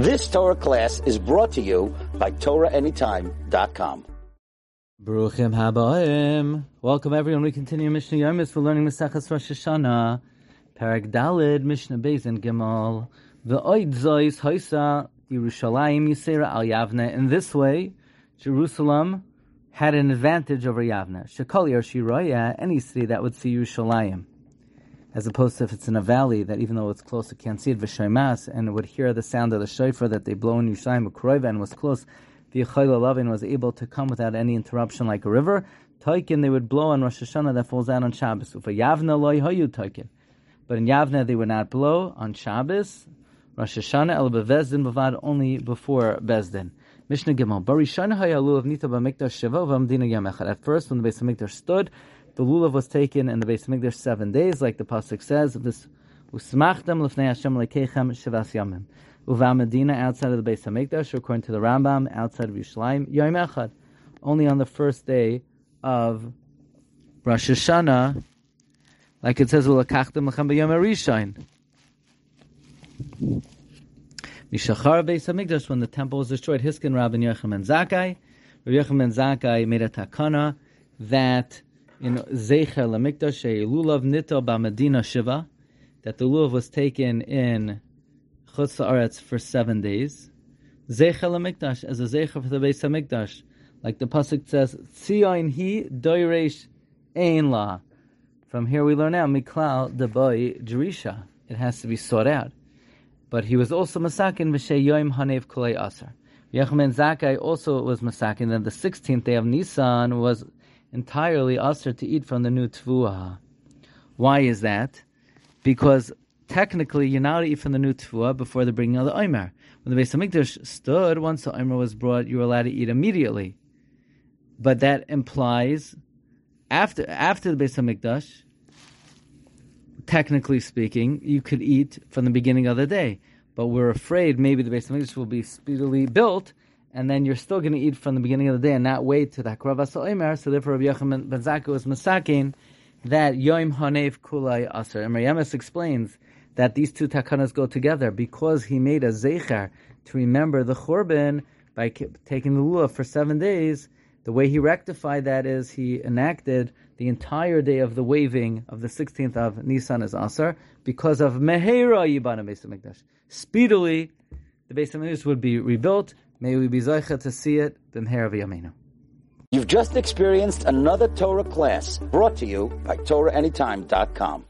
This Torah class is brought to you by TorahAnytime.com. Baruchim Habaim. Welcome everyone. We continue Mishnah Yomis. We're learning Maseches Rosh Hashanah, Perek Dalid, Mishnah Beis and Gimel. The Oid Zois Hoisa Yerushalayim Yisera Al Yavne. In this way, Jerusalem had an advantage over Yavne. Shekol Yershiroya, any city that would see Yerushalayim as opposed to if it's in a valley that even though it's close, it can't see it, v'shaymas, and would hear the sound of the shofar that they blow in Yerushalayim, and was close, Lavin was able to come without any interruption like a river. Taikin, they would blow on Rosh Hashanah that falls out on Shabbos. Ufa Yavna loy hayu taikin. But in Yavna, they would not blow on Shabbos, Rosh Hashanah, el bevezdin bavad, only before Bezdin. Mishnah Gimel. Barishana hayalu of Nita b'mikdash shiva v'amdina yam At first, when the Beis Hamikdash stood, the lulav was taken in the Beis Hamikdash seven days, like the pasuk says. Of this usmachtem lefnei Hashem lekechem shivas yamim. Uva Medina outside of the Beis Hamikdash, according to the Rambam, outside of Yerushalayim, Yom Echad, only on the first day of Rosh Hashanah, like it says, "Ulakachtem lechem b'yom Arishain." Mishachar Beis Hamikdash, when the temple was destroyed, Hiskin Rabban Yechim and Rabbi Yechim and Zakai made a takana that in Zecher Lamikdash, a lulav nito Medina shiva, that the lulav was taken in Chutz Aretz for seven days. Zecher Lamikdash, as a Zecher for the Beis Hamikdash, like the pasuk says, Tzion hi doiresh ein la. From here we learn now, Miklal deboy Jerisha. It has to be sought out. But he was also masakin v'shei yoim hanev kulei aser. Yechamen Zakai also was masakin. Then the 16th day of Nisan was entirely usher to eat from the new tvuah. Why is that? Because technically you're not to eat from the new tvuah before the bringing of the omer. When the Beis Hamikdash stood, once the omer was brought, you were allowed to eat immediately. But that implies after after the Beis Hamikdash, technically speaking, you could eat from the beginning of the day. But we're afraid maybe the Beis Hamikdash will be speedily built, and then you're still going to eat from the beginning of the day and not wait to the Hakravas Omer. So therefore, Rabbi Yochanan ben Zakkai was masakin that Yom Hanev Kulai Aser. And Mariamas explains that these two takanas go together because he made a zecher to remember the Churban by taking the lulav for seven days. The way he rectified that is he enacted the entire day of the waving of the 16th of Nisan as Asar because of Mehera Yibana Beis Hamikdash. Speedily, the Beis Hamikdash would be rebuilt May we be zoicha to see it b'mher v'yameinu. You've just experienced another Torah class brought to you by TorahAnytime.com.